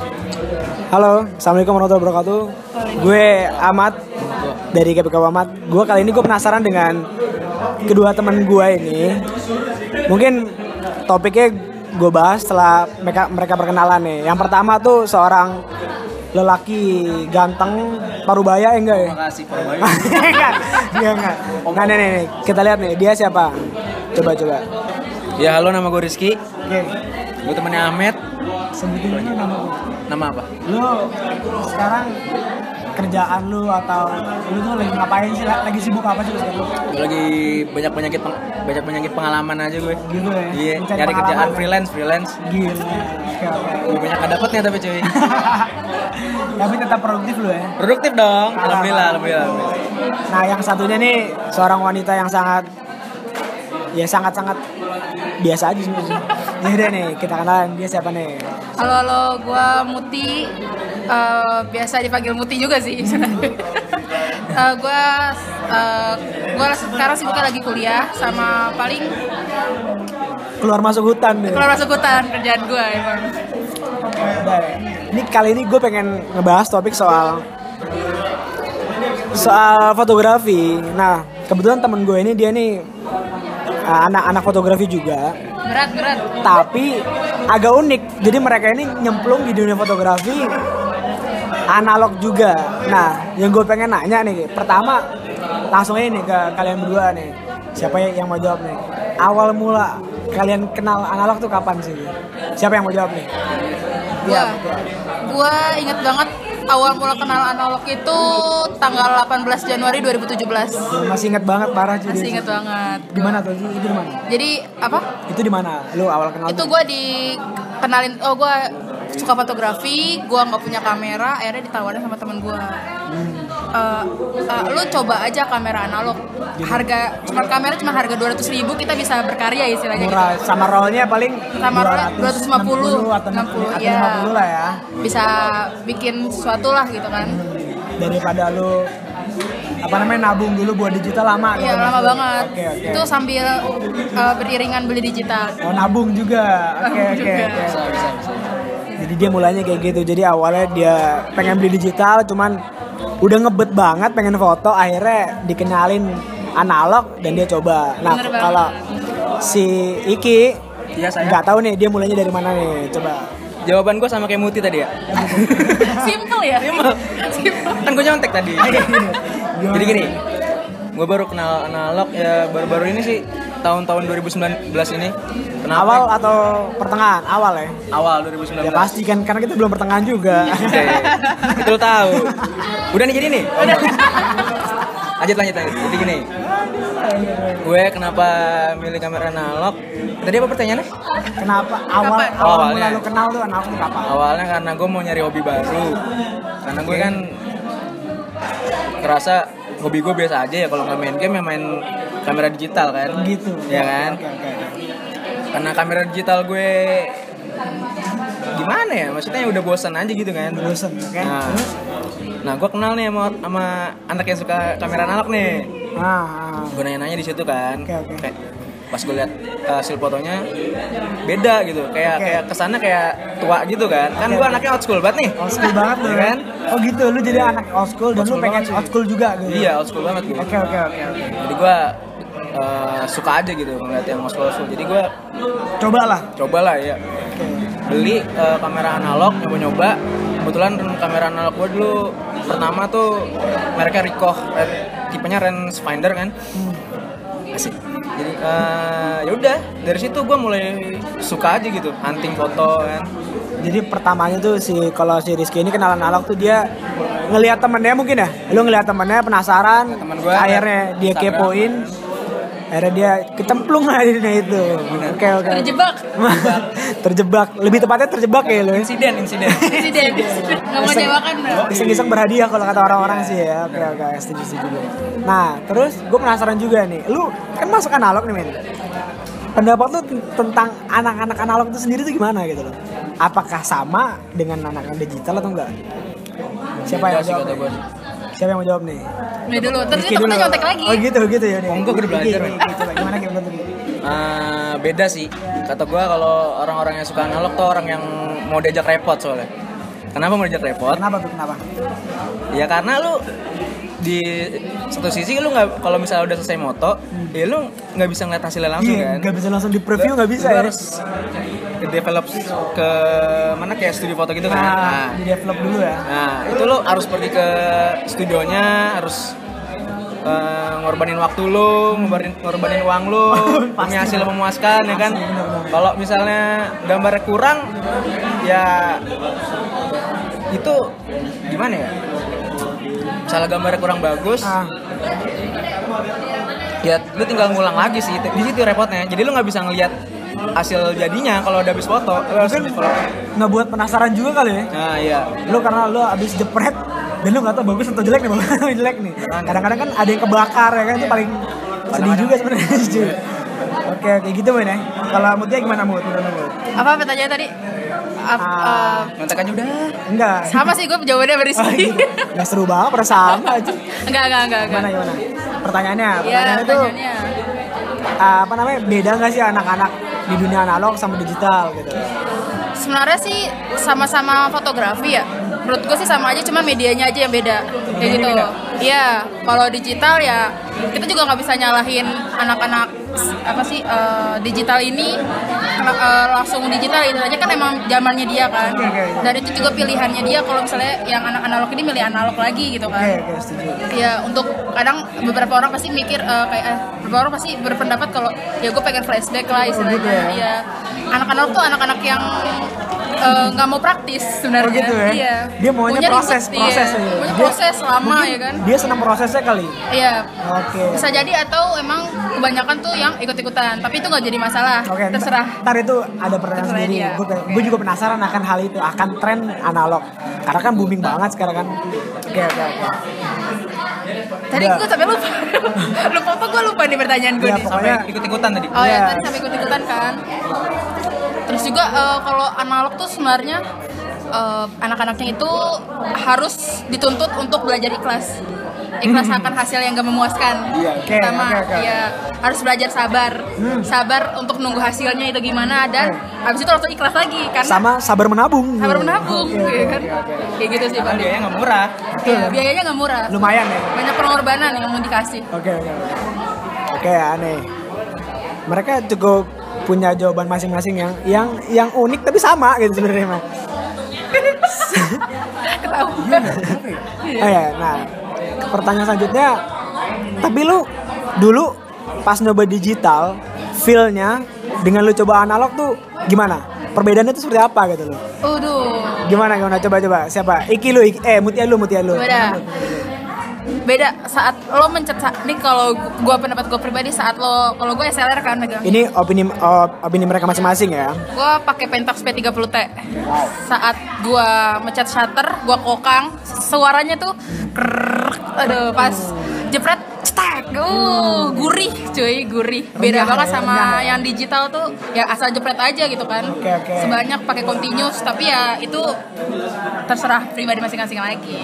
Halo, assalamualaikum warahmatullahi wabarakatuh. Gue Ahmad dari KPK Ahmad. Gue kali ini gue penasaran dengan kedua teman gue ini. Mungkin topiknya gue bahas setelah mereka mereka perkenalan nih. Yang pertama tuh seorang lelaki ganteng parubaya eh, enggak ya? Makasih Parubaya. enggak, enggak. Nah, nih, nih, kita lihat nih, dia siapa? Coba, coba. ya halo nama gue Rizky. Oke, Gue temennya Ahmed. Sebutin aja nama lu. Nama apa? Lu sekarang kerjaan lu atau lu tuh lagi ngapain sih? Lagi sibuk apa sih sekarang? Gue lagi banyak penyakit banyak penyakit pengalaman aja gue. Gitu ya? Iya, Mencari nyari kerjaan freelance freelance. Gila. Oke. Gue banyak gak dapetnya tapi cuy. Tapi tetap produktif lu ya. Produktif dong. Alhamdulillah, alhamdulillah. alhamdulillah. Nah, yang satunya nih seorang wanita yang sangat ya sangat-sangat biasa aja sebenarnya. Ya udah nih, kita kenalan dia siapa nih? Halo halo, gua Muti. Eh, biasa dipanggil Muti juga sih. Eh, gua eh, gua sekarang sibuknya lagi kuliah sama paling Keluar masuk hutan nih. keluar masuk hutan kerjaan gua emang. Ini kali ini gue pengen ngebahas topik soal soal fotografi. Nah, kebetulan temen gue ini dia nih uh, anak-anak fotografi juga, Berat berat. tapi agak unik. Jadi mereka ini nyemplung di dunia fotografi analog juga. Nah, yang gue pengen nanya nih, pertama langsung aja nih ke kalian berdua nih. Siapa yang mau jawab nih? Awal mula kalian kenal analog tuh kapan sih? Siapa yang mau jawab nih? Gua gua inget banget awal mula kenal analog itu tanggal 18 Januari 2017. Masih inget banget parah cuy. Masih inget banget. Di mana tuh? Itu di mana? Jadi apa? Itu di mana? Lu awal kenal itu gue dikenalin oh gue suka fotografi gue nggak punya kamera akhirnya ditawarin sama temen gue Eh, eh, lu coba aja kamera analog. Harga cuma kamera cuma harga 200 ribu kita bisa berkarya istilahnya gitu. murah sama rollnya paling Sama roll 250, 250 atau 60, 60 iya. lah ya. Bisa bikin sesuatu lah gitu kan. Daripada lu apa namanya nabung dulu buat digital lama iya gitu, lama banget. Oke oke. Itu sambil eh, beriringan beli digital. Oh nabung juga. Oke oke oke. Jadi dia mulainya kayak gitu jadi awalnya dia pengen beli digital cuman udah ngebet banget pengen foto akhirnya dikenalin analog dan dia coba nah kalau si Iki Iya, saya. nggak tahu nih dia mulainya dari mana nih coba Jawaban gue sama kayak Muti tadi ya. simple ya Simple. Simple. kan gue nyontek tadi. Jadi gini, gue baru kenal analog ya baru-baru ini sih tahun-tahun 2019 ini. Kenapa? awal atau pertengahan awal ya awal 2019. ya pasti kan karena kita belum pertengahan juga Oke, itu lo tahu. Udah nih jadi nih. lanjut lanjut lanjut. Jadi gini, gue kenapa milih kamera analog? Tadi apa pertanyaannya? kenapa awal Kapan? awal Awalnya. mula lu kenal tuh tuh kapan Awalnya karena gue mau nyari hobi baru. Karena gue kan ngerasa hobi gue biasa aja ya kalau nggak main game ya main kamera digital kan. gitu Ya kan? oke oke Karena kamera digital gue gimana ya? Maksudnya udah bosan aja gitu kan. bosen oke Nah, nah gue kenal nih sama, sama anak yang suka kamera analog nih. ah, ah. Gue nanya-nanya di situ kan. Oke, oke. Kayak pas gue lihat uh, hasil fotonya beda gitu. Kayak Oke. kayak kesannya kayak tua gitu kan. Kan Oke, gue anaknya old school banget nih. old school banget lu Iya kan kan? oh gitu lu jadi anak old school dan Old lu pengen old school juga gitu Iya, old school banget gue. oke oke oke oke Jadi gue uh, suka aja gitu ngeliat yang old school. Jadi gue coba lah cobalah ya. Oke beli uh, kamera analog nyoba-nyoba. Kebetulan kamera analog gue dulu pertama tuh mereknya Ricoh eh, tipenya rangefinder kan. Asik. Jadi uh, ya udah dari situ gue mulai suka aja gitu hunting foto kan. Jadi pertamanya tuh si kalau si Rizky ini kenalan analog tuh dia ngelihat temennya mungkin ya? Lu ngelihat temennya penasaran Temen gua akhirnya dia Instagram. kepoin akhirnya dia kecemplung lah di dunia itu. Oke oke. Terjebak. Terjebak. Lebih tepatnya terjebak ya lu. Insiden insiden. Presiden nggak mau jebakan dah iseng-iseng berhadiah kalau kata orang-orang sih ya. Oke oke. Setuju setuju. Nah terus gue penasaran juga nih. Lu kan masuk analog nih men pendapat lu ten- tentang anak-anak analog itu sendiri tuh gimana gitu loh? Apakah sama dengan anak digital atau enggak? Siapa yang jawab siapa yang mau jawab nih? Ini dulu terus kita nyontek lagi. Oh gitu gitu ya nih Monggo, gue udah belajar, gimana gimana tuh Eh, beda sih. Kata gue kalau orang-orang yang suka analog tuh orang yang mau diajak repot soalnya. Kenapa merger repot? Kenapa tuh kenapa? Ya karena lu di satu sisi lu nggak kalau misalnya udah selesai moto, ya lu nggak bisa ngeliat hasilnya langsung Iya, kan. nggak bisa langsung di preview nggak bisa Lu ya. harus develop ke mana kayak studio foto gitu kan. Nah, Nah, di develop dulu ya. Nah, itu lo harus pergi ke studionya, harus eh, ngorbanin waktu lo, ngorbanin, ngorbanin uang lo, demi hasil memuaskan ya kan. Kalau misalnya gambarnya kurang, ya itu gimana ya? Misalnya gambarnya kurang bagus, Ah, ya lu tinggal ngulang lagi sih. Di situ repotnya. Jadi lu nggak bisa ngelihat hasil jadinya kalau udah habis foto. Mungkin nggak buat penasaran juga kali ya. Nah, iya. Lu karena lu abis jepret dan lu nggak tahu bagus atau jelek nih, bagus atau jelek nih. Kadang-kadang kan ada yang kebakar ya kan itu paling sedih juga sebenarnya. Oke, oke gitu men ya. Kalau Mutia gimana Mut? Apa pertanyaan tadi? Ah. eh, Nyontek aja udah. Enggak. sama sih gue jawabannya Oh, berisi. gitu. Nggak seru banget, pada sama aja. enggak, enggak, enggak, enggak. Gimana gimana? Pertanyaannya, Iya, pertanyaannya itu pertanyaannya. ah, apa namanya beda nggak sih anak-anak di dunia analog sama digital gitu? Sebenarnya sih sama-sama fotografi ya. Menurut gue sih sama aja, cuma medianya aja yang beda. Kayak gitu. Iya, kalau digital ya kita juga nggak bisa nyalahin anak-anak apa sih eh, digital ini eh, langsung digital itu aja kan emang zamannya dia kan. Dan itu juga pilihannya dia kalau misalnya yang anak analog ini milih analog lagi gitu kan. Oke, oke setuju. Ya untuk kadang beberapa orang pasti mikir eh, kayak eh, beberapa orang pasti berpendapat kalau ya gue pengen flashback lah istilahnya. ya? Iya. Anak-anak tuh anak-anak yang eh, nggak mau praktis sebenarnya. Oh gitu ya? Iya. Dia maunya Maunya proses, ribet, proses iya. aja. Maunya Dia- proses lama ya kan. Dia senang prosesnya kali. Iya. Oke. Bisa jadi atau emang kebanyakan tuh yang ikut-ikutan, tapi itu nggak jadi masalah. Oke, ntar- Terserah. Ntar itu ada pertanyaan Terserah sendiri. Gue Oke. juga penasaran akan hal itu, akan tren analog. Karena kan booming banget sekarang kan. Oke, oke, oke. Tadi gue sampai lupa. lupa apa gue lupa nih pertanyaan gue Iya, nih. pokoknya- Sampai ikut-ikutan tadi. Oh Iya. ya tadi sampai ikut-ikutan kan. Terus juga eh, kalau analog tuh sebenarnya eh, anak-anaknya itu harus dituntut untuk belajar ikhlas. Ikhlas akan hasil yang gak memuaskan. Iya, oke, Pertama, oke, oke. ya harus belajar sabar. Hmm. Sabar untuk nunggu hasilnya itu gimana dan habis itu langsung ikhlas lagi karena Sama sabar menabung. sabar menabung, Oke, ya oke, kan? oke. Kayak gitu sih Karena paling. biayanya nggak murah. Iya, biayanya nggak murah. Lumayan ya. Banyak pengorbanan yang mau dikasih. Oke, oke. Oke, aneh. Mereka cukup punya jawaban masing-masing yang yang yang unik tapi sama gitu sebenarnya mah. Ketahuan. Oh ya, nah pertanyaan selanjutnya, tapi lu dulu pas nyoba digital, feel-nya dengan lu coba analog tuh gimana? Perbedaannya tuh seperti apa gitu loh? Waduh. Gimana gimana coba coba siapa? Iki lu, Iki. eh Mutia lu, Mutia lu. beda beda saat lo mencet nih kalau gua pendapat gue pribadi saat lo kalau gue SLR kan megang Ini opini op- opini mereka masing-masing ya. gue pakai Pentax P30T saat gua mencet shutter gua kokang suaranya tuh krrrr, aduh pas jepret cetak uh gurih cuy gurih beda banget sama ya. yang digital tuh ya asal jepret aja gitu kan Oke, oke. sebanyak pakai continuous tapi ya itu terserah pribadi masing-masing lagi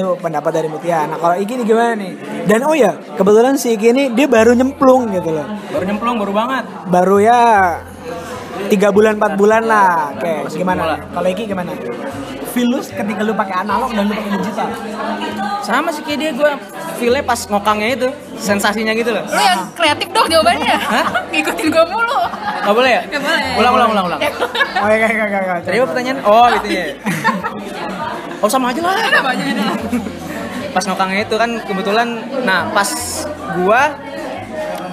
Itu pendapat dari Mutia. Nah kalau Iki nih gimana nih? Dan oh ya, kebetulan si Iki ini dia baru nyemplung gitu loh. Baru nyemplung, baru banget. Baru ya tiga bulan empat bulan lah. Oke, Masih gimana? Kalau Iki gimana? Lu ketika lu pakai analog dan lu pakai digital. Sama sih kayak dia gue feel pas ngokangnya itu, sensasinya gitu loh. Lu yang kreatif dong jawabannya. Ngikutin gua mulu. Gak boleh ya? Nggak boleh. Ulang, ulang, ulang, ulang. Oh iya, iya, iya, iya. Tadi apa pertanyaan? Oh gitu ya. Oh sama aja lah. Aja dah. Pas ngokangnya itu kan kebetulan, nah pas gua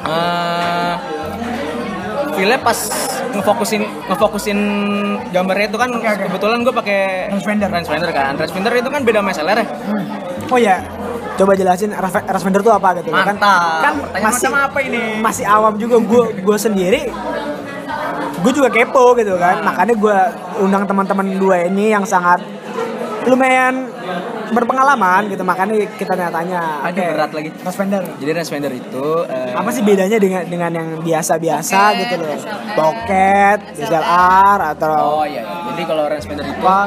eh feelnya pas ngefokusin ngefokusin gambarnya itu kan Oke, oke. kebetulan gue pakai Rangefinder. rangefinder kan rangefinder itu kan beda sama SLR ya Hmm. Oh ya, coba jelasin Rasvender tuh apa gitu loh. kan? Mantap. Kan Pertanyaan masih macam apa ini? Masih awam juga gue gue sendiri. Gue juga kepo gitu kan. Makanya gue undang teman-teman dua ini yang sangat lumayan berpengalaman gitu. Makanya kita tanya-tanya. Aduh, berat lagi. Rasvender. jadi rangefinder itu eh, Apa sih bedanya dengan dengan yang biasa-biasa Pocket, gitu loh? SLR, Pocket, DSLR atau oh iya, iya. jadi kalau rangefinder itu apa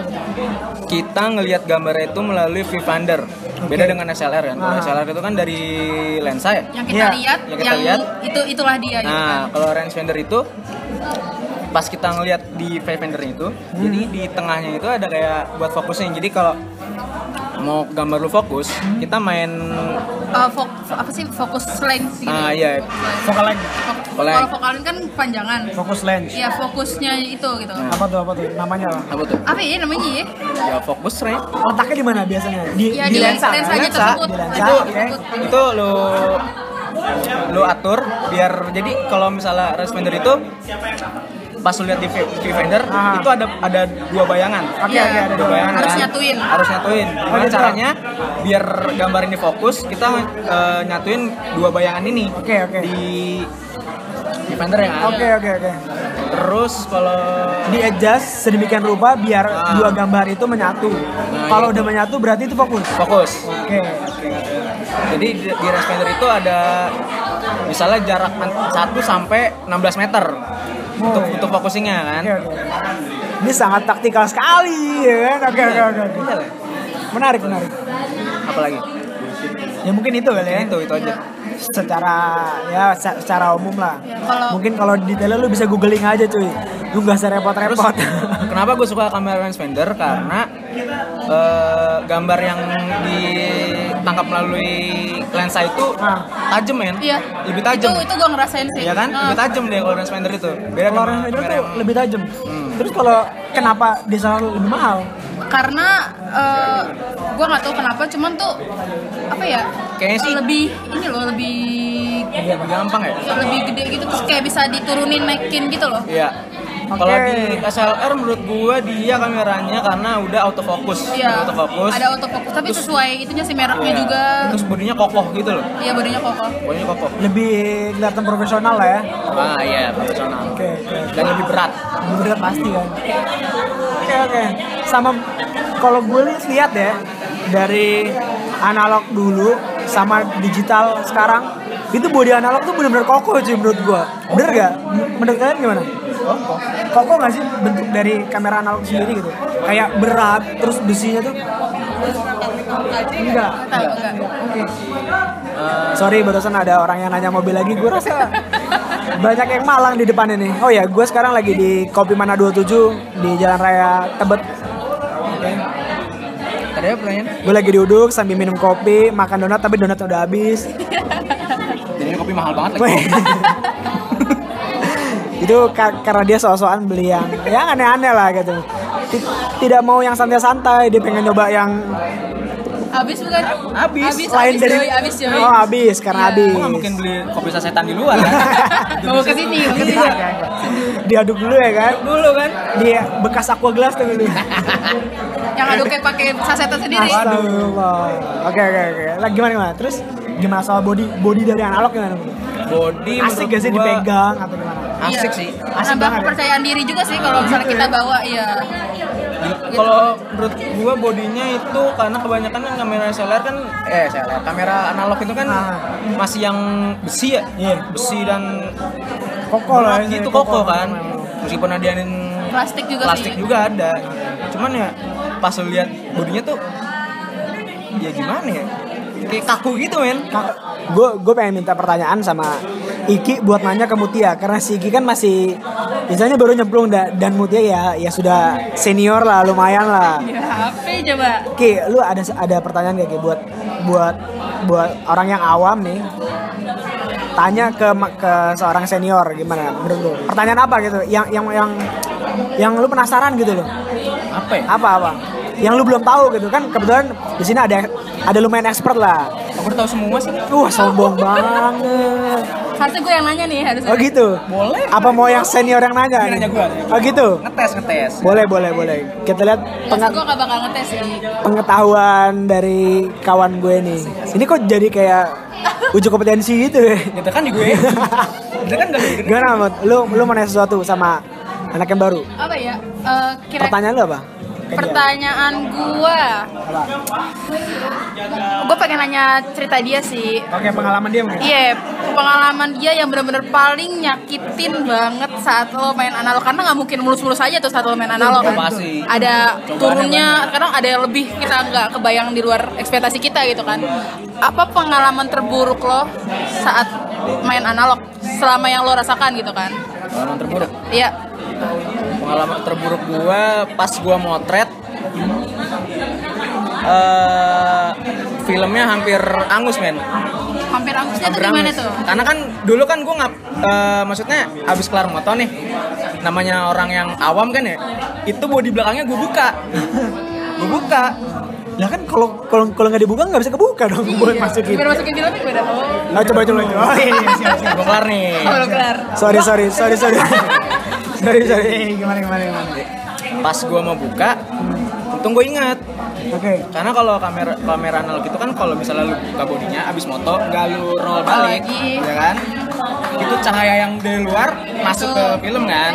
kita ngelihat gambarnya itu melalui viewfinder beda dengan SLR kan kalau Ah. SLR itu kan dari lensa ya Yang kita Iya, lihat, yang kita yang lihat. itu itulah dia gitu kan. Nah, kalau rangefinder itu pas kita ngelihat di viewfinder itu jadi di tengahnya itu ada kayak buat fokusnya jadi kalau mau gambar lu fokus kita main Eh, fok- fo- apa sih fokus lens gitu ah iya Focal length, Focal kalau vokalin kan panjangan fokus lens. ya fokusnya itu gitu Apa tuh apa tuh? Namanya apa? apa tuh apa ya namanya ya ya fokus right Letaknya di mana biasanya? Di, ya di, lensa kan? lensanya Lensa. tersebut Di lensa, Lensa oke. tersebut. itu lu lu atur biar jadi kalau misalnya responder itu pas lu lihat di view- viewfinder Ah. itu ada ada dua bayangan Oke, Iya, oke, ada dua bayangan harus kan? nyatuin harus nyatuin gimana gitu. caranya biar gambar ini fokus kita eh, nyatuin dua bayangan ini Oke, oke. di viewfinder ya kan? Oke, oke, oke. terus kalau Di adjust sedemikian rupa biar Ah. dua gambar itu menyatu. Kalau iya. udah menyatu berarti itu fokus. fokus Oke. jadi di, di responder itu ada misalnya jarak 1 sampai 16 meter untuk iya. untuk focusingnya kan Oke, oke. Ini sangat taktikal sekali ya kan? Oke, oke, oke. oke. Iya. Menarik, menarik. apalagi Ya mungkin itu kali ya. itu itu aja Secara ya se- secara umum lah. Ya, kalau- Mungkin kalau detailnya lu bisa googling aja cuy. Lu nggak usah repot-repot. kenapa gue suka kamera rangefinder karena eh, gambar yang ditangkap melalui lensa itu Ah. tajam men iya lebih tajam itu itu gua ngerasain sih ya kan Ah. lebih tajam deh kalau rangefinder itu beda Kalau sama rangefinder kamera tuh yang- lebih tajam. Hmm. Terus kalau kenapa DSLR lebih mahal? karena eh, gua nggak tahu kenapa cuman tuh apa ya Kayaknya sih- lebih ini loh lebih lebih gampang ya lebih gede gitu terus kayak bisa diturunin naikin gitu loh Iya. Oke. Kalau di SLR menurut gua dia kameranya karena udah autofocus. Iya. Autofocus. Ada autofocus tapi sesuai itunya sih mereknya Iya. juga. Terus bodinya kokoh gitu loh. Iya bodinya kokoh. Bodinya kokoh. Lebih kelihatan profesional lah ya. Ah iya, profesional. Oke, oke. Dan lebih berat. Lebih berat pasti kan. Oke oke. Sama kalau gue li- lihat ya dari analog dulu sama digital sekarang itu body analog tuh bener-bener kokoh cuy menurut gue. Bener gak? Menurut kalian gimana? Kokoh. Kokoh gak sih bentuk dari kamera analog sendiri gitu? Kayak berat terus besinya tuh enggak. Tahu enggak? Oke. Sorry barusan ada orang yang nanya mobil lagi. Gue rasa banyak yang malang di depan ini. Oh ya, gue sekarang lagi di Kopi Mana 27 di Jalan Raya Tebet. Apa pertanyaan? Gue lagi duduk sambil minum kopi, makan donat tapi donatnya udah habis. Jadi kopi mahal banget lagi. Itu ka- karena dia soal-soal beli yang yang aneh-aneh lah gitu. Ti- Tidak mau yang santai-santai, dia pengen nyoba yang Habis bukan? Habis. Habis, lain habis, dari Joy, habis Joy. Oh, habis karena nggak mungkin beli kopi sasetan di luar kan? Mau ke sini, mau ke sini. Iya, kan? Diaduk dulu ya kan? Dulu kan? Dia bekas aqua gelas tuh dulu. Yang aduknya pakai sasetan sendiri. Astagfirullah. Oke oke oke. Lah gimana gimana? Terus gimana soal body body dari analog gimana? Body Asik gak sih gua dipegang atau gimana? Asik Iya. sih. Asik Nambah banget ya? kepercayaan diri juga sih kalau misalnya kita bawa ya. Kalau menurut gua bodinya itu karena kebanyakan kan kamera SLR kan eh SLR kamera analog itu kan Ah. masih yang besi ya, Iya. besi dan Kokoh lah ini, gitu kokoh. kan. Meskipun adianin Plastik juga plastik sih. juga ada. Cuman ya pas lihat bodinya tuh ya gimana ya? Kayak kaku gitu men. Gue gue pengen minta pertanyaan sama Iki buat nanya ke Mutia karena si Iki kan masih misalnya baru nyemplung da- dan Mutia ya ya sudah senior lah lumayan lah. Ya, apa coba? Ki, lu ada ada pertanyaan gak Ki buat buat buat orang yang awam nih? Tanya ke ke seorang senior gimana menurut lu? Pertanyaan apa gitu? Yang yang yang yang lu penasaran gitu loh. Apa ya? Apa apa? Yang lu belum tahu gitu kan kebetulan di sini ada ada lumayan expert lah. Aku udah tahu semua sih. Wah, sombong banget. Harusnya gue yang nanya nih harusnya. Oh gitu. Boleh. Apa mau yang senior yang nanya? Nanya gua. Oh gitu. Ngetes ngetes. Boleh, boleh, boleh. Kita lihat pengen- gue gak bakal ngetes sih. pengetahuan dari kawan gue nih. Ini kok jadi kayak uji kompetensi gitu ya. Gitu kan di gue. Gitu kan gak. Gimana? Lu lu mau nanya sesuatu sama anak yang baru? Apa ya? Eh, kira Pertanyaan lu apa? Pertanyaan gua gue pengen nanya cerita dia sih Oke, pengalaman dia mungkin. Iya, pengalaman dia yang bener-bener paling nyakitin banget saat lo main analog karena nggak mungkin mulus-mulus aja tuh saat lo main analog kan. Pasti. Ada turunnya, kadang ada yang lebih kita nggak kebayang di luar ekspektasi kita gitu kan. Apa pengalaman terburuk lo saat main analog selama yang lo rasakan gitu kan? Pengalaman terburuk. Iya, pengalaman terburuk gue pas gue motret eh filmnya hampir angus men Hampir angusnya tuh Hampir gimana angus. tuh? karena kan dulu kan gue nggak eh, maksudnya abis kelar moto nih namanya orang yang awam kan ya itu bodi belakangnya gue buka gue buka Lah kan kalau kalau kalau nggak dibuka nggak bisa kebuka dong buat masukin. Biar masukin filmnya beda. Oh, Nah, coba coba coba. Oh iya, iya siap siap. gue kelar nih oh kelar. Sorry sorry sorry sorry. sorry sorry. Gimana gimana gimana. pas gue mau buka untung gue ingat Oke. karena kalau kamera kamera analog itu kan kalau misalnya lu buka bodinya abis moto nggak lu roll balik lagi. ya kan itu cahaya yang dari luar masuk ke film kan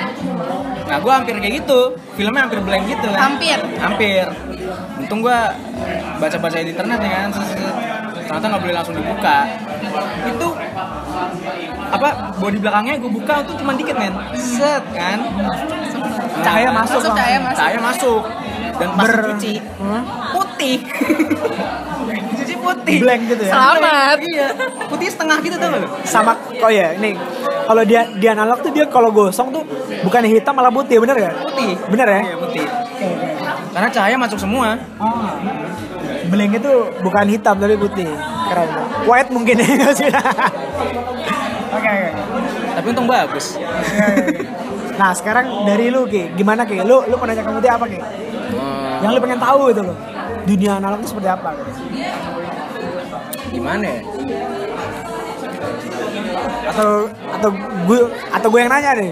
nah gue hampir kayak gitu filmnya hampir blank gitu kan Hampir. hampir untung gue baca baca di internet ya kan ternyata nggak boleh langsung dibuka itu apa body belakangnya gue buka itu cuma dikit men set kan Cahaya masuk, Masuk cahaya masuk. cahaya masuk dan pas Ber- dicuci putih dicuci putih Blank gitu ya. Selamat. iya putih setengah gitu tuh Sama oh ya, ini kalau dia di analog tuh dia kalau gosong tuh bukan hitam malah putih, bener gak? putih Bener ya? iya putih karena cahaya masuk semua Oh. Blank itu bukan hitam tapi putih. Keren. White mungkin ya. Oke oke. tapi untung bagus Nah sekarang dari lu Ki, gimana Ki? Lu lu pernah kamu dia apa Ki? Hmm, Yang lu pengen tahu itu loh. Dunia analog itu seperti apa? Gimana ya Atau atau gue atau gue yang nanya deh.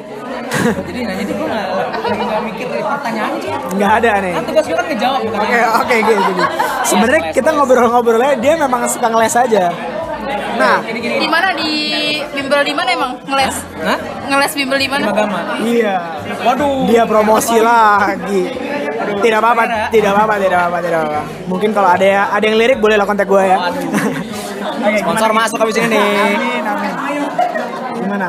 jadi nanya itu gue nggak mikir pertanyaan sih Nggak ada nih. kan tugas gue kan ngejawab bukan Oke oke gitu. Sebenarnya kita ngobrol-ngobrolnya dia memang suka ngeles aja. Nah, Di mana di bimbel di mana emang ngeles? Hah? Ngeles bimbel di mana? agama iya. waduh Dia promosi lagi. Tidak apa-apa, tidak apa-apa, tidak apa-apa, tidak apa-apa. Mungkin kalau ada ya, ada yang lirik boleh lah kontak gue ya. Sponsor masuk habis ini nih Amin, amin. Gimana?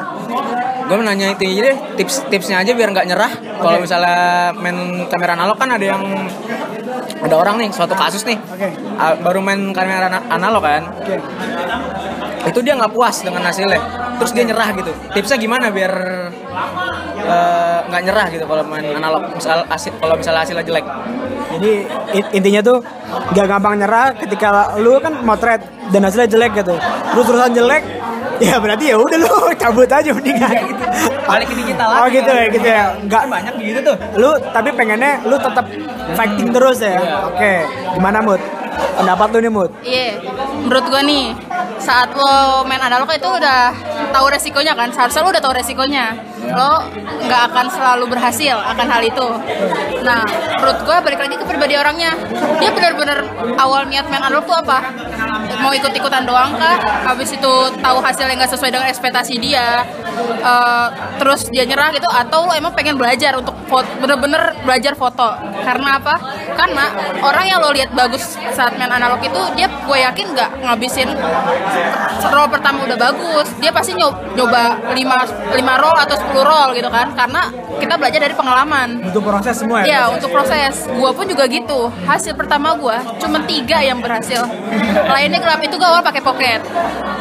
gue mau nanya itu aja deh tips tipsnya aja biar nggak nyerah kalau misalnya main kamera analog kan ada yang ada orang nih suatu kasus nih Oke. ah, baru main kamera ana- analog kan Oke. itu dia nggak puas dengan hasilnya terus dia nyerah gitu tipsnya gimana biar eh, nggak nyerah gitu kalau main analog misal hasil kalau misalnya hasilnya jelek Jadi in- intinya tuh gak gampang nyerah ketika lu kan motret dan hasilnya jelek gitu. Lu terusan jelek, ya berarti ya udah lu cabut aja mendingan. balik ke digital Oh lagi gitu ya, gitu ya. Enggak kan banyak gitu tuh lu tapi pengennya lu tetap fighting terus ya. Oke, gimana mood? Pendapat lu nih mood? Iya, menurut gua nih saat lo main analog itu udah tahu resikonya kan, seharusnya lo udah tahu resikonya. Lo nggak akan selalu berhasil akan hal itu. Nah, menurut gua balik lagi ke pribadi orangnya. Dia benar-benar awal niat main analog tuh apa? Mau ikut-ikutan doang kah? Habis itu tahu hasil yang nggak sesuai dengan ekspektasi dia, eh, terus dia nyerah gitu? Atau lo emang pengen belajar untuk bener-bener belajar foto? Karena apa? Karena orang yang lo lihat bagus saat main analog itu dia gue yakin nggak ngabisin roll pertama udah bagus dia pasti nyoba, nyoba 5, 5 roll atau 10 roll gitu kan karena kita belajar dari pengalaman Untuk proses semua ya? Ya untuk proses, gua pun juga gitu. Hasil pertama gua cuma tiga yang berhasil. Lainnya gelap itu gua awal pakai pocket,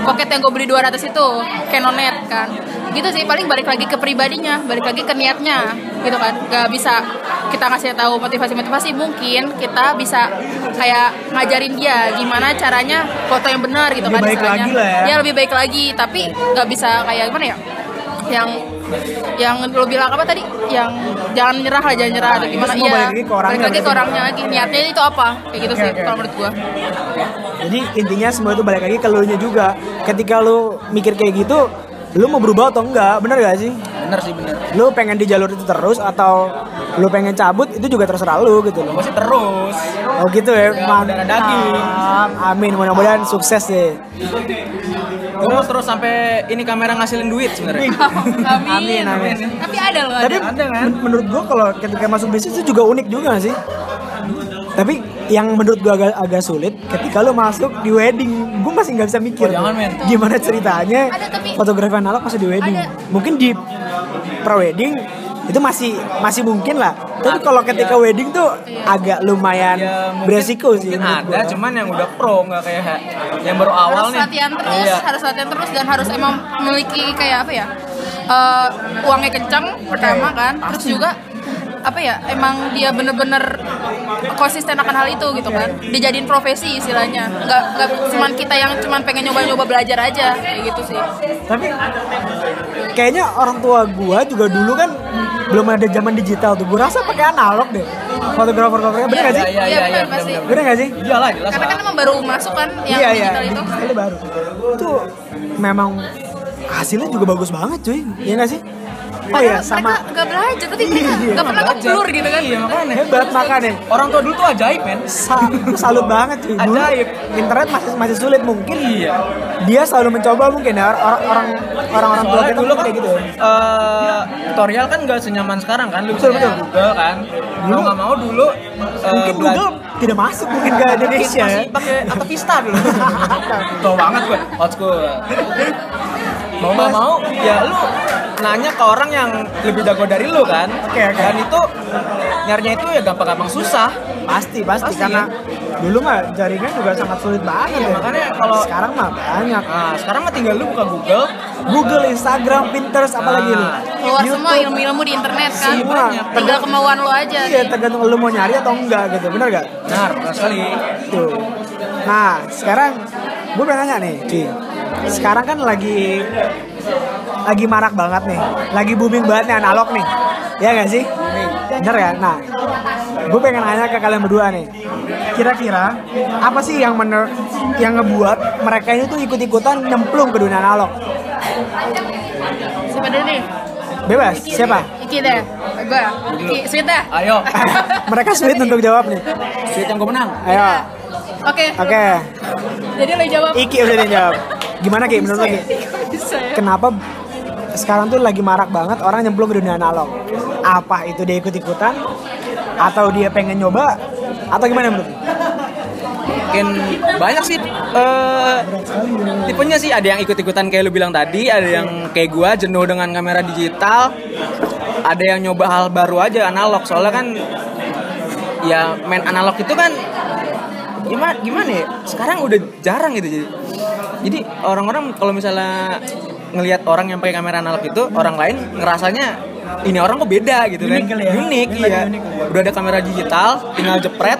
pocket yang gue beli 200 itu, Canonet kan. Gitu sih, paling balik lagi ke pribadinya, balik lagi ke niatnya, gitu kan. Gak bisa kita ngasih tahu motivasi-motivasi, mungkin kita bisa kayak ngajarin dia gimana caranya foto yang benar gitu Lebih kan. baik lagi lah ya. Ya lebih baik lagi, tapi nggak bisa kayak gimana ya? Yang yang lo bilang apa tadi yang jangan nyerah lah jangan nyerah atau gimana iya balik lagi ke orangnya balik lagi ke orangnya lagi niatnya itu apa kayak gitu Oke, sih oke. kalau menurut gua Jadi intinya semua itu balik lagi ke lu nya juga. Ketika lu mikir kayak gitu, lu mau berubah atau enggak? Bener gak sih? bener sih bener Lu pengen di jalur itu terus atau lu pengen cabut itu juga terserah lu gitu loh. gue sih terus Oh gitu ya, Ya, mantap. Amin, mudah-mudahan sukses deh. Gue mau terus sampai ini kamera ngasilin duit sebenarnya Amin, amin. tapi ada loh Tapi ada ada kan? men- menurut gua kalau ketika masuk bisnis itu juga unik juga gak sih. Tapi yang menurut gua agak, agak sulit ketika lu masuk di wedding, gua masih nggak bisa mikir. Oh, jangan, men. Gimana ceritanya Ada, tapi- fotografi analog masuk di wedding? Ada. Mungkin di pre-wedding itu masih masih mungkin lah. Tapi kalau ketika Iya. wedding tuh agak lumayan Ya, mungkin- beresiko sih. mungkin ada gua. cuman yang udah pro nggak kayak yang baru awal harus nih latihan terus Iya. harus latihan terus dan harus emang memiliki kayak apa ya eh, uangnya kencang pertama kan terus juga apa ya emang dia bener-bener konsisten akan hal itu gitu kan dijadiin profesi istilahnya nggak nggak cuman kita yang cuman pengen nyoba-nyoba belajar aja kayak gitu sih Tapi kayaknya orang tua gua juga dulu kan belum ada zaman digital tuh. Gua rasa pakai analog deh. Fotografer-fotografer bener gak sih? Iya, iya, Iya, iya, benar, pasti. benar, Bener gak sih? Iyalah, jelas karena kan emang baru masuk kan yang iya iya, digital itu digital itu baru. Itu memang hasilnya juga bagus banget cuy. Iya gak sih? Oh iya sama mereka nggak belajar tapi mereka Iya, nggak pernah ngeblur gitu kan Iya, makanya. hebat makanya. Orang tua dulu tuh ajaib, men. Sa salut banget cuy. Dulu Ajaib. internet masih masih sulit mungkin. Iya. Dia selalu mencoba mungkin ya orang orang orang orang tua kita dulu kan kayak gitu. ya. eh, tutorial kan gak senyaman sekarang kan lu bisa Betul, betul. Google kan mau nggak mau dulu eh, Mungkin Google tidak masuk mungkin ke Indonesia ya. masih pakai apa Vista dulu tua banget gue old school mau nggak mau ya lu nanya ke orang yang lebih jago dari lu kan Oke, oke. dan itu nyarinya itu ya gampang-gampang susah Pasti, pasti, Pasti, karena dulu mah jaringan juga sangat sulit banget Iya, ya. makanya kalau- sekarang mah banyak. nah sekarang mah tinggal lu buka Google Google, Instagram, Pinterest, apalagi lu. keluar semua ilmu-ilmu di internet kan Semua. tinggal kemauan lo aja Iya, nih. tergantung lu mau nyari atau enggak gitu, bener gak? benar benar sekali Tuh. Nah, sekarang gue pengen nanya nih, Ci. Sekarang kan lagi lagi marak banget nih, lagi booming banget nih analog nih, ya gak sih? Bener ya? Nah, gue pengen nanya ke kalian berdua nih, kira-kira apa sih yang mener yang ngebuat mereka ini tuh ikut-ikutan nyemplung ke dunia analog? siapa dulu nih Bebas, siapa? Iki deh gue Iki sweet dah ayo mereka sulit untuk jawab nih. Sweet yang gue menang Ayo, oke oke. jadi lo jawab Iki udah dia jawab. Gimana Ki menurut lo Ki? ya Kenapa sekarang tuh lagi marak banget orang nyemplung ke dunia analog? Apa itu dia ikut-ikutan? Atau dia pengen nyoba? Atau gimana menurut mungkin banyak sih eh tipenya sih ada yang ikut-ikutan kayak lu bilang tadi ada yang kayak gua jenuh dengan kamera digital ada yang nyoba hal baru aja analog soalnya kan ya main analog itu kan gimana gimana ya sekarang udah jarang gitu jadi jadi orang-orang kalau misalnya ngelihat orang yang pakai kamera analog itu orang lain ngerasanya ini orang kok beda gitu Unik kan ya? unik Ini iya unik ya? udah ada kamera digital tinggal jepret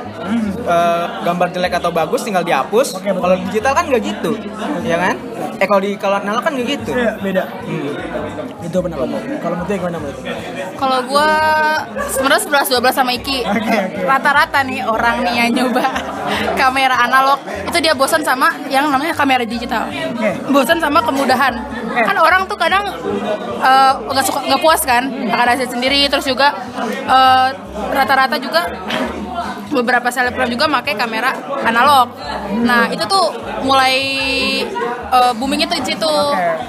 eh, gambar jelek atau bagus tinggal dihapus betul. kalau digital kan nggak gitu ya kan eh kalau di kalau analog kan nggak gitu Iya, beda. Hmm. Itu pendapat lo. Kalau menurut gimana menurut? Kalau gue sebenarnya 11 12 sama Iki. Oke, oke. Rata-rata nih orang nih yang nyoba kamera analog itu dia bosan sama yang namanya kamera digital. Oke. Bosan sama kemudahan. Kan orang tuh kadang eh, nggak suka nggak puas kan akan hasil sendiri terus juga eh, rata-rata juga beberapa selebgram juga pakai kamera analog. Nah, itu tuh mulai eh, booming itu di situ.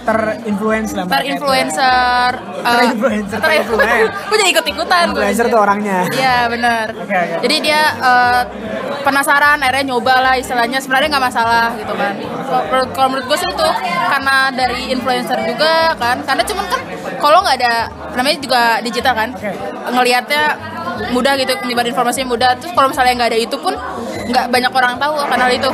Terinfluence lah. Ntar mereka itu. influencer uh, Terinfluencer, terinfluencer. gue jadi ikut-ikutan. Influencer tuh orangnya. Iya benar. Oke, oke. Jadi dia uh, penasaran, akhirnya nyoba lah istilahnya. Sebenarnya nggak masalah gitu kan. Kalau menurut- gue sih itu karena dari influencer juga kan. Karena cuman kan kalau nggak ada namanya juga digital kan. Oke. Ngelihatnya mudah gitu menyebar informasinya mudah. Terus kalau misalnya nggak ada itu pun nggak banyak orang tahu akan hal itu.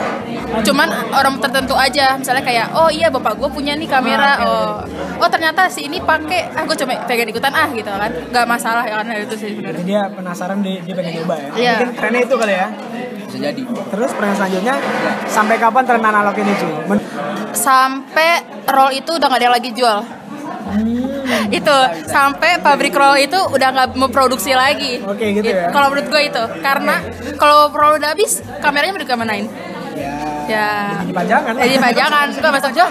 Cuman orang tertentu aja. Misalnya kayak oh iya bapak gue punya nih kamera. Oh oh ternyata si ini pakai. Ah gue coba pengen ikutan ah gitu kan. Nggak masalah ya kan hal itu sih sebenarnya. Jadi dia penasaran dia, dia pengen nyoba ya. Iya. Mungkin trennya itu kali ya. bisa jadi Terus pertanyaan selanjutnya, sampai kapan tren analog ini cuy? Men- sampai roll itu udah nggak ada yang lagi jual itu sampai pabrik roll itu udah nggak memproduksi lagi. Oke, gitu ya. kalau menurut gue itu karena kalau roll udah habis kameranya mau dikemanain ya, ya. Jadi pajangan. jadi pajangan. Enggak maksud gue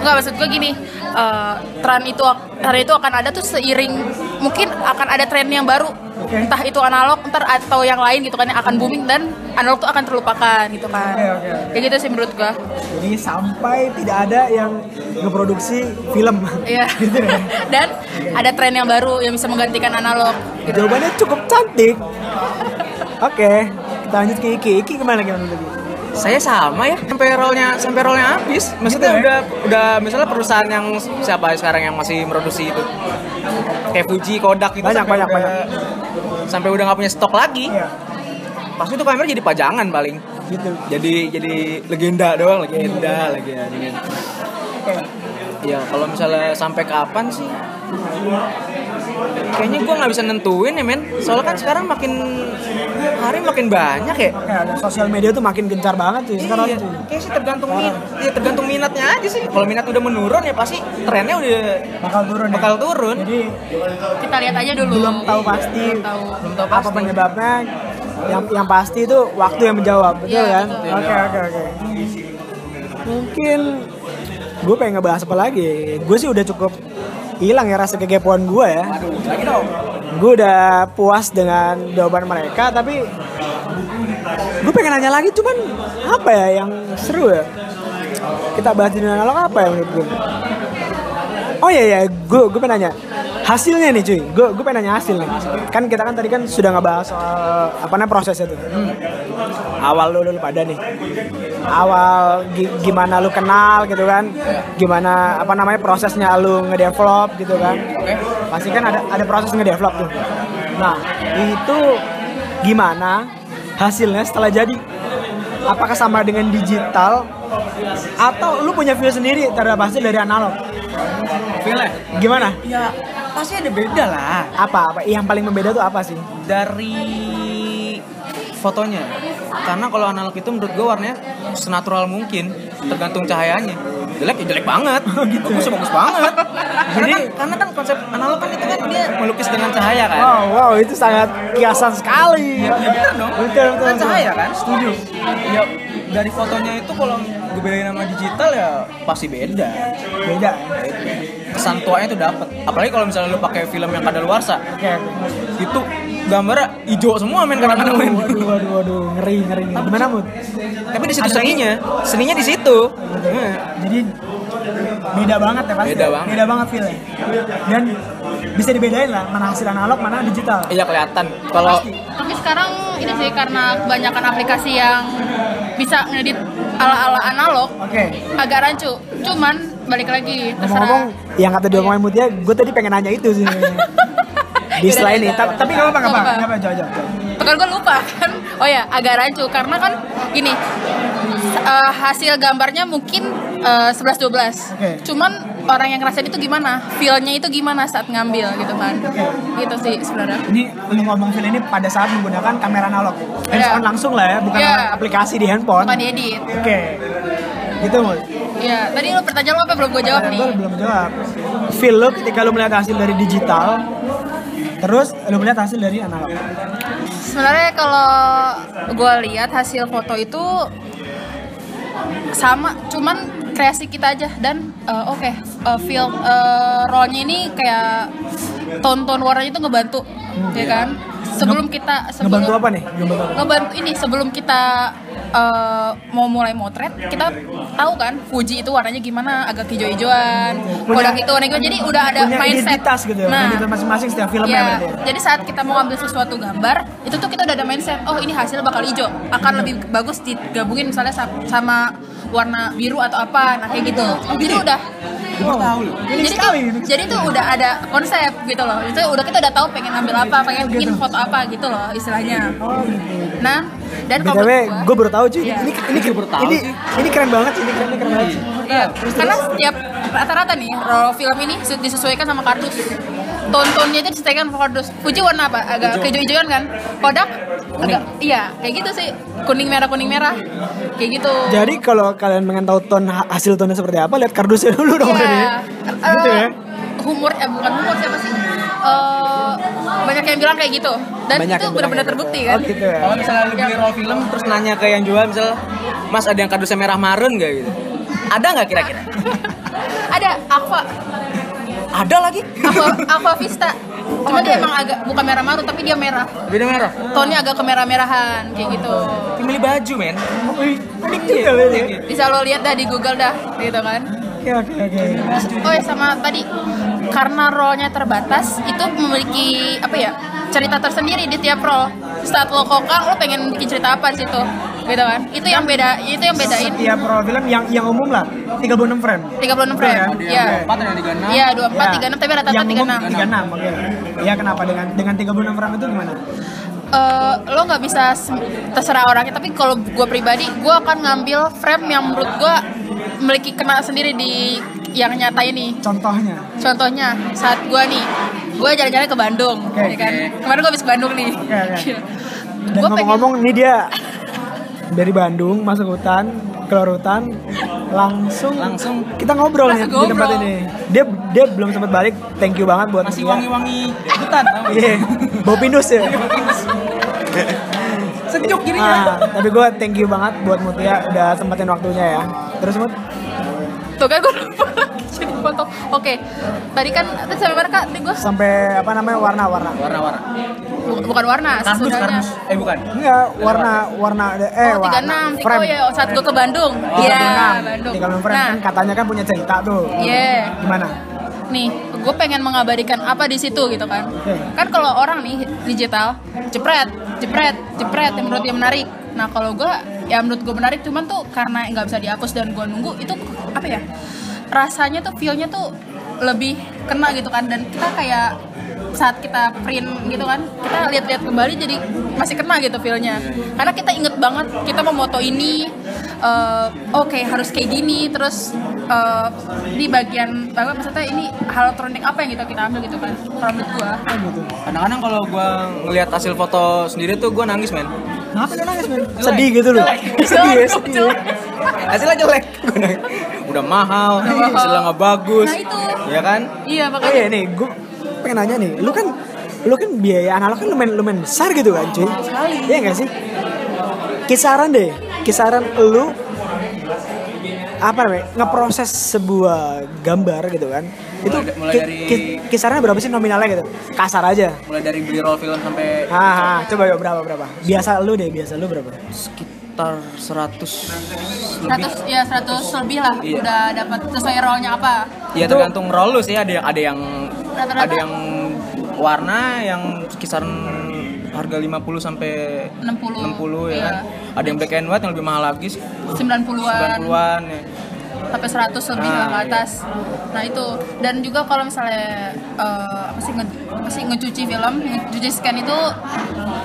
enggak maksud gue gini eh, tren itu tren itu akan ada tuh seiring mungkin akan ada tren yang baru Oke. entah itu analog ntar atau yang lain gitu kan yang akan booming dan analog tuh akan terlupakan gitu kan Oke, oke, oke. kayak gitu sih menurut gue Jadi sampai tidak ada yang ngeproduksi film. Iya. gitu ya. Dan ada tren yang baru yang bisa menggantikan analog. Gitu. Jawabannya cukup cantik. Oke, kita lanjut ke Iki. Iki gimana gimana lagi? saya sama ya sampai rollnya sampai rollnya habis Gitu maksudnya ya? udah udah misalnya perusahaan yang siapa sekarang yang masih produksi itu kayak Fuji Kodak gitu Banyak, banyak, udah, sampai udah nggak punya stok lagi. Iya, pasti itu kamera jadi pajangan paling. Gitu. jadi jadi legenda doang legenda legenda. Oke. ya kalau misalnya sampai kapan sih Kayaknya gue nggak bisa nentuin ya men. Soalnya kan sekarang makin hari makin banyak ya. Kayak sosial media tuh makin gencar banget sekarang iya, cuy. kayak sih tergantung minat, ya tergantung minatnya aja sih. Kalau minat udah menurun ya pasti trennya udah Bakal turun ya. bakal turun. Jadi Kita lihat aja dulu. belum tahu pasti Belum tahu. Belum tahu apa pasti. penyebabnya. Yang yang pasti itu waktu yang menjawab, betul Iya, kan? Oke oke oke. Mungkin gue pengen ngebahas apa lagi? Gue sih udah cukup hilang ya rasa kekepoan gue ya. Gue udah puas dengan jawaban mereka tapi gue pengen nanya lagi cuman apa ya yang seru ya? Kita bahas di analog apa ya menurut gue oh iya ya gue gue pengen nanya. Hasilnya nih cuy. Gue gue pengen nanya hasil nih. Kan kita kan tadi kan sudah ngebahas soal apa namanya prosesnya tuh. Awal lu, lu pada nih awal gi- gimana lu kenal gitu kan. Gimana apa namanya prosesnya lu ngedevelop gitu kan. Pasti kan ada ada proses ngedevelop tuh. Nah itu gimana hasilnya setelah jadi? Apakah sama dengan digital? Atau lu punya view sendiri terhadap hasil dari analog? Feel ya? gimana? Ya pasti ada beda lah. apa apa? Yang paling membeda tuh apa sih? Dari fotonya karena kalau analog itu menurut gue warnanya senatural mungkin tergantung cahayanya. Jelek ya jelek banget. Bagus ya? Bagus banget. Jadi karena kan konsep analog kan itu kan dia melukis dengan cahaya kan? Wow wow itu sangat kiasan sekali. Ya bener dong. Betul betul, kan betul. cahaya kan? Setuju. Ya dari fotonya itu kalau gue bedain sama digital ya pasti beda. Beda. Kesan tuanya itu dapat apalagi kalau misalnya lu pakai film yang kadaluarsa oke itu gambarnya hijau semua men kadang-kadang men waduh waduh waduh. Ngeri ngeri gimana mut? Tapi di situ seninya. seninya di situ. Hmm. jadi beda banget ya pasti Beda banget. beda banget feelnya. Dan bisa dibedain lah mana hasil analog mana digital. Iya kelihatan. Kalau Tapi sekarang ini sih karena kebanyakan aplikasi yang bisa ngedit ala-ala analog oke. agak rancu. Cuman balik lagi terserah. yang kata diomongin Mutia gue tadi pengen nanya itu sih di setelah ini Ta- tapi nggak apa-apa nggak apa-apa nggak jawab jawab jawab. Pekan gue lupa kan. Oh ya, agak rancu karena kan gini. eh, hasil gambarnya mungkin eh, 11 12. Oke. Cuman orang yang ngerasain itu gimana? Feel-nya itu gimana saat ngambil gitu kan. Gitu sih sebenarnya. ini lu ngomong film ini pada saat menggunakan kamera analog hands Iya. on langsung lah ya bukan Iya. aplikasi di handphone Bukan diedit. oke gitu Mut Iya, tadi lu pertanyaan lu apa belum gue jawab nih. gue belum jawab feel lu ketika lu melihat hasil dari digital terus lu melihat hasil dari analog Sebenarnya kalau gue lihat hasil foto itu sama, cuman kreasi kita aja. Dan eh, oke eh, feel eh, rollnya ini kayak ton-ton warnanya itu ngebantu, ya kan? Sebelum kita sebelum ngebantu apa nih? Ngebantu ngebantu ini sebelum kita eh, mau mulai motret kita tahu kan Fuji itu warnanya gimana agak hijau-hijauan Kodak itu warna jadi udah ada punya mindset. identitas gitu ya nah. masing-masing setiap filmnya berarti ya? jadi saat kita mau ambil sesuatu gambar, itu tuh kita udah ada mindset, oh ini hasil bakal hijau, akan lebih bagus digabungin misalnya sa- sama warna biru atau apa, nah kayak gitu. Jadi udah, Wow, tahu loh. Unik jadi sekali. jadi tuh udah ada konsep gitu loh. Itu udah kita udah tahu pengen ambil apa, pengen bikin foto apa gitu loh istilahnya. Oh, gitu. Nah, dan kalau gue gua- baru tahu cuy. Iya. Ini ini ini, ini keren banget sih, ini keren, ini keren banget. sih. Iya, karena setiap rata-rata nih roll film ini su- disesuaikan sama kardus. Tontonnya itu disesuaikan kardus. Fuji warna apa? Agak kehijau-hijauan kan? Kodak agak iya, kayak gitu sih. Kuning merah kuning merah. Kayak gitu. Jadi kalau kalian pengen tahu ton hasil tonnya seperti apa, lihat kardusnya dulu dong. Iya. berarti. Gitu ya. Humor eh bukan humor siapa sih? Eh, banyak yang bilang kayak gitu. Dan Banyak itu benar-benar gitu. terbukti Oh kan. gitu ya. kalau misalnya lu beli roll film terus nanya ke yang jual misal mas ada yang kardusnya merah marun gak gitu ada nggak kira-kira Ada Aqua ada lagi Aqua, Aqua Vista. Cuma dia emang agak bukan merah marun tapi dia merah. beda merah Tonnya agak kemerah-merahan kayak gitu. Dia milih baju men unik juga loh ini. bisa lo lihat dah di Google dah gitu kan Oke oke oke. oh ya sama tadi karena role-nya terbatas itu memiliki apa ya cerita tersendiri di tiap role saat lo kokang lo pengen bikin cerita apa di situ? Gitu kan? Itu yang beda itu yang bedain. Setiap pro film yang yang umum lah 36 frame. 36 frame Betul ya empat yang tiga enam iya. 24 36 tapi rata-rata yang umum 36 36 oke. Ya kenapa? Dengan dengan 36 frame itu gimana? eh, lo nggak bisa terserah orangnya tapi kalau gue pribadi gue akan ngambil frame yang menurut gue memiliki kena sendiri di yang nyata ini. Contohnya. contohnya saat gue nih gue jalan-jalan ke Bandung Oke. ya kan kemarin gue habis ke Bandung nih Oke, oke. Dan gue pengen ngomong-ngomong ini dia dari Bandung masuk hutan, keluar hutan, langsung Langsung. kita ngobrol nih di tempat ini. Dia dia belum sempat balik. Thank you banget buat Masih wangi-wangi hutan. Iya, bau pinus ya. Sejuk gini Ah, tapi gue thank you banget buat Mutia udah sempetin waktunya ya. Terus Mut, tuh kan gue lupa foto oke tadi kan tadi sampai mana kak Tadi gue sampai apa namanya warna-warna. Warna-warna. bu- bukan warna Kardus, sesudahnya kardus. Eh bukan. Enggak, warna warna eh oh, warna 36, frame. oh ya saat gue ke Bandung Oh, iya 36. Bandung 36 frame nah kan katanya kan punya cerita tuh. iya Gimana? nih gue pengen mengabadikan apa di situ gitu kan kan kalau orang nih digital jepret jepret jepret yang menurut dia menarik nah kalau gue ya menurut gue menarik cuman tuh karena nggak bisa dihapus dan gue nunggu itu apa ya rasanya tuh feelnya tuh lebih kena gitu kan. Dan kita kayak saat kita print gitu kan kita lihat-lihat kembali jadi masih kena gitu feelnya. Karena kita inget banget kita mau moto ini eh, oke harus kayak gini terus eh, di bagian apa maksudnya ini hal apa yang kita kita ambil gitu kan kalau menurut gua. Kadang-kadang kalau gue ngelihat hasil foto sendiri tuh gue nangis men. Kenapa dia nangis, men? Sedih gitu loh. Sedih ya, sedih. ya. Hasilnya jelek. Gua. Udah mahal, hasilnya nggak bagus. Nah, itu. Ya kan? iya Oh makanya iya nih, gue pengen nanya nih, lu kan lu kan biaya analog kan lumayan lumayan besar gitu kan cuy sekali. Iya gak sih? Kisaran deh, kisaran lu apa namanya ngeproses sebuah gambar gitu kan. Itu Mulai- mulai ki- dari- ki- kisarannya berapa sih nominalnya gitu? Kasar aja. Mulai dari beli roll film sampai ah coba yuk berapa berapa? Biasa lu deh biasa lu berapa? Sekitar 100 lebih. 100 ya 100 lebih lah Iya. udah dapat sesuai rollnya apa. Ya Itu- tergantung roll lu sih. Ada ada yang Rata-rata? ada yang warna yang kisaran harga 50 sampai 60 60 ya Iya. kan. Ada yang black and white yang lebih mahal lagi 90-an 90-an ya. sampai 100 lebih Ah, lah ke iya. atas. Nah itu dan juga kalau misalnya eh, apa sih nge, apa sih ngecuci film, ngecuci scan itu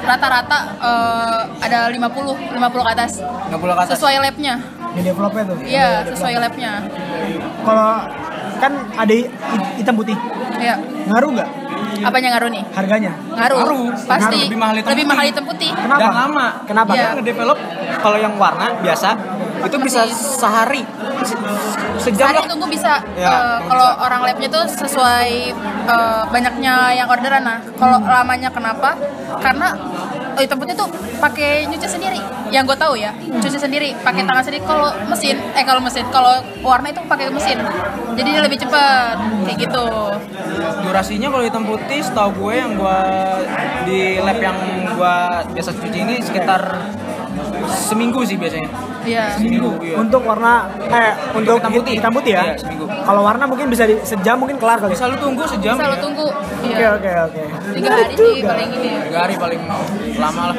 rata-rata eh, ada 50 50 ke atas. 50 ke atas. Sesuai labnya. di developnya tuh Iya, sesuai labnya. kalau kan ada hi- hitam putih Iya. ngaruh nggak Apanya ngaruh nih? harganya Ngaruh. Ngaruh. Pasti. Ngaruh. Lebih mahal hitam Lebih putih. mahal hitam putih. kenapa Dan lama. kenapa Iya. Dia ngedevelop kalau yang warna biasa itu bisa sehari se- sejam Sehari tunggu bisa Ya, eh, kalau orang labnya tuh sesuai eh, banyaknya yang orderan nah kalau lamanya kenapa karena oh, hitam putih tuh pakai nyuci sendiri. Yang gue tahu ya cuci sendiri pakai tangan sendiri. Kalau mesin eh kalau mesin kalau warna itu pakai mesin. Jadi dia lebih cepat kayak gitu. Durasinya kalau hitam putih setahu gue yang gue di lab yang gue biasa cuci ini sekitar seminggu sih biasanya. iya Seminggu. iya. untuk warna eh untuk hitam putih. hitam putih ya Iya, seminggu. kalau warna mungkin bisa di, sejam mungkin kelar kali Bisa lu tunggu sejam. bisa lo tunggu oke iya oke oke tiga hari sih paling ini ya. Tiga hari paling lama lah.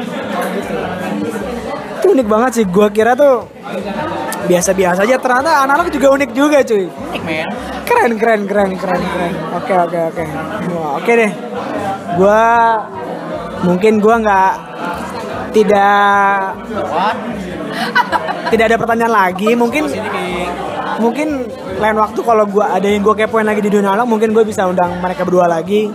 itu unik banget sih gua kira tuh biasa-biasa aja ternyata analog juga unik juga cuy Unik men. keren keren keren keren keren oke oke oke Wah, oke deh gua mungkin gua nggak tidak What? tidak ada pertanyaan lagi mungkin mungkin lain waktu kalau gua ada yang gue kepoin lagi di dunia analog mungkin gue bisa undang mereka berdua lagi.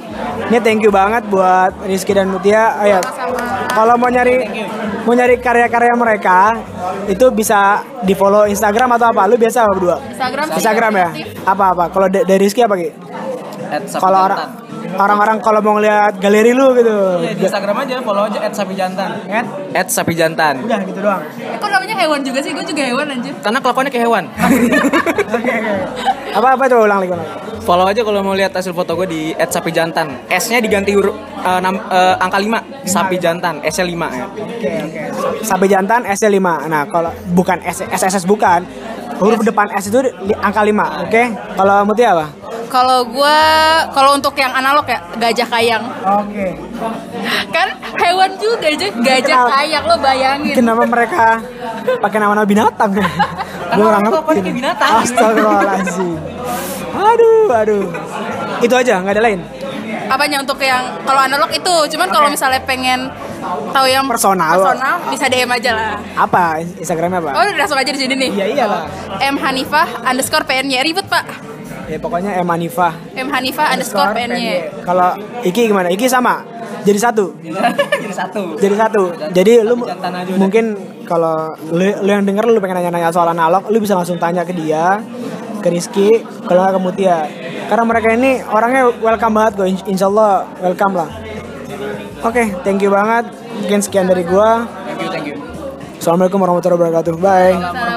Ini thank you banget buat Rizky dan Mutia. Oh ya Sama-sama. kalau mau nyari mau nyari karya-karya mereka itu bisa di follow Instagram atau apa? Lu biasa apa berdua? Instagram Instagram ya? apa apa kalau da- dari Rizky apa gitu kalau orang. Orang-orang kalau mau ngeliat galeri lu gitu Iya di Instagram aja follow aja at sapi jantan. At? At sapi jantan. udah gitu doang Eh, kok namanya hewan juga sih gue juga hewan anjir Karena kelakuannya kayak hewan. oke oke apa apa tuh ulang lagi ulang. Follow aja kalau mau lihat hasil foto gue di at sapi jantan. S-nya diganti huruf nam- eh, angka 5 sapi jantan. S-nya 5 ya. Oke oke. Sampai jantan S 5. Nah, kalau bukan S SSS bukan. Huruf depan S itu angka 5, oke? Kalau Mutia apa? Kalau gue kalau untuk yang analog ya gajah kayang Oke. kan hewan juga aja gajah Kenapa? kayak lo bayangin Kenapa mereka pakai nama-nama binatang? Gue orang ngerti. pakai binatang. Astagfirullahaladzim. Aduh, aduh. Itu aja, nggak ada lain. apanya untuk yang kalau analog itu cuman kalau Oke. misalnya pengen tahu yang Personal. personal bisa DM aja lah. Apa Instagramnya apa? Oh, udah langsung aja di sini nih. Iya iyalah. M Hanifah underscore PNY ribet pak. Ya pokoknya M Hanifah. M Hanifah underscore PNY. Kalau Iki gimana? Iki sama. Jadi satu. Jadi satu. Jadi satu. Jadi lu mungkin kalau lu, lu yang denger lu pengen nanya-nanya soal analog, lu bisa langsung tanya ke dia, ke Rizky, kalau nggak ke Mutia. Karena mereka ini orangnya welcome banget In- insya Allah welcome lah. Oke, thank you banget. Mungkin sekian dari gua. Thank you, thank you. Assalamualaikum warahmatullahi wabarakatuh. Bye.